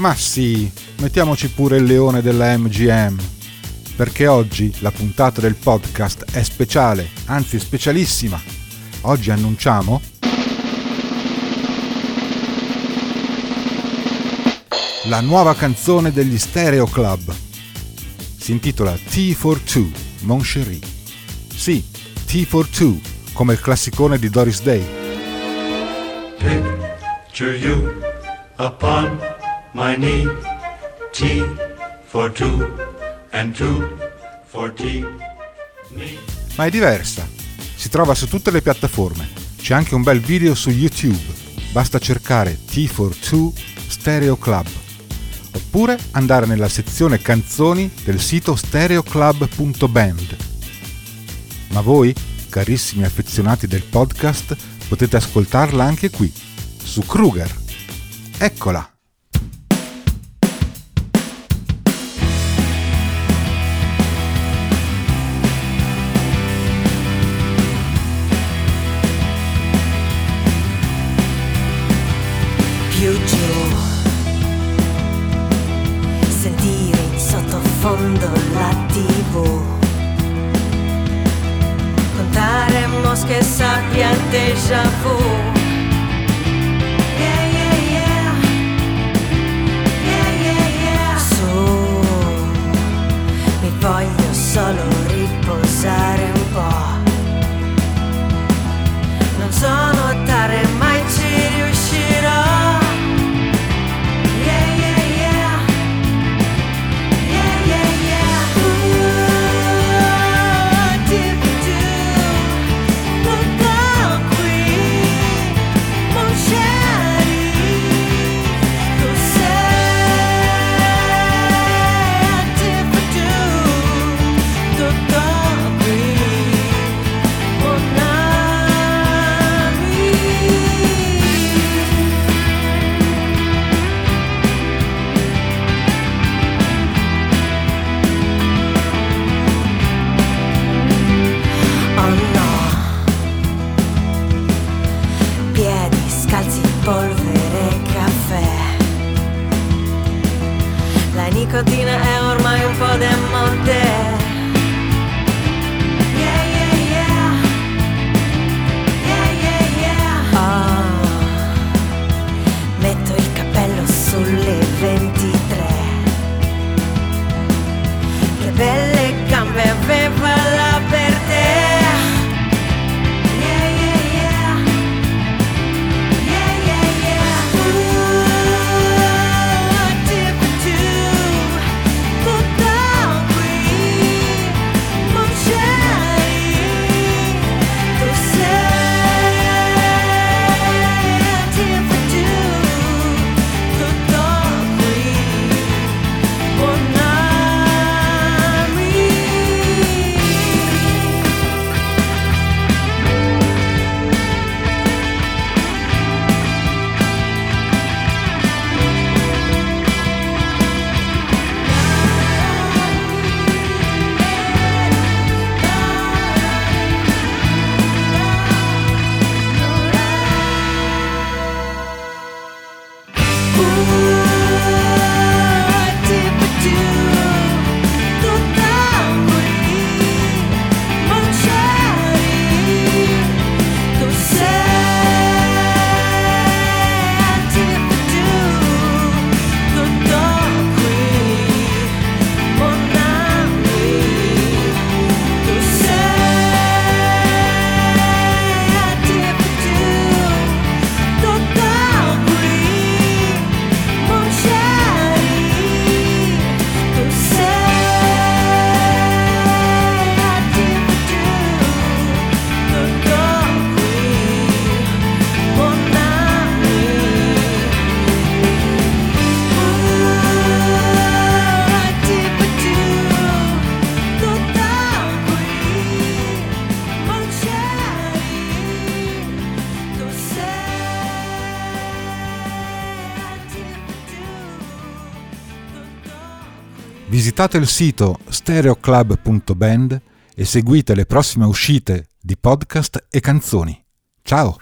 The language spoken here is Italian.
Ma sì, mettiamoci pure il leone della MGM. Perché oggi la puntata del podcast è speciale, anzi specialissima. Oggi annunciamo la nuova canzone degli Stereo Club. Si intitola T for Two, Mon Chéri. Sì, T for Two, come il classicone di Doris Day. Picture you upon my knee. T for two and two for tea. Me. Ma è diversa. Si trova su tutte le piattaforme. C'è anche un bel video su YouTube. Basta cercare T for Two Stereo Club. Oppure andare nella sezione canzoni del sito stereoclub.band. Ma voi, carissimi affezionati del podcast, potete ascoltarla anche qui, su Kruger. Eccola! fondo lativo. Contaremos che sappia déjà vu. Nicotina è ormai un po' demonte Visitate il sito stereoclub.band e seguite le prossime uscite di podcast e canzoni. Ciao!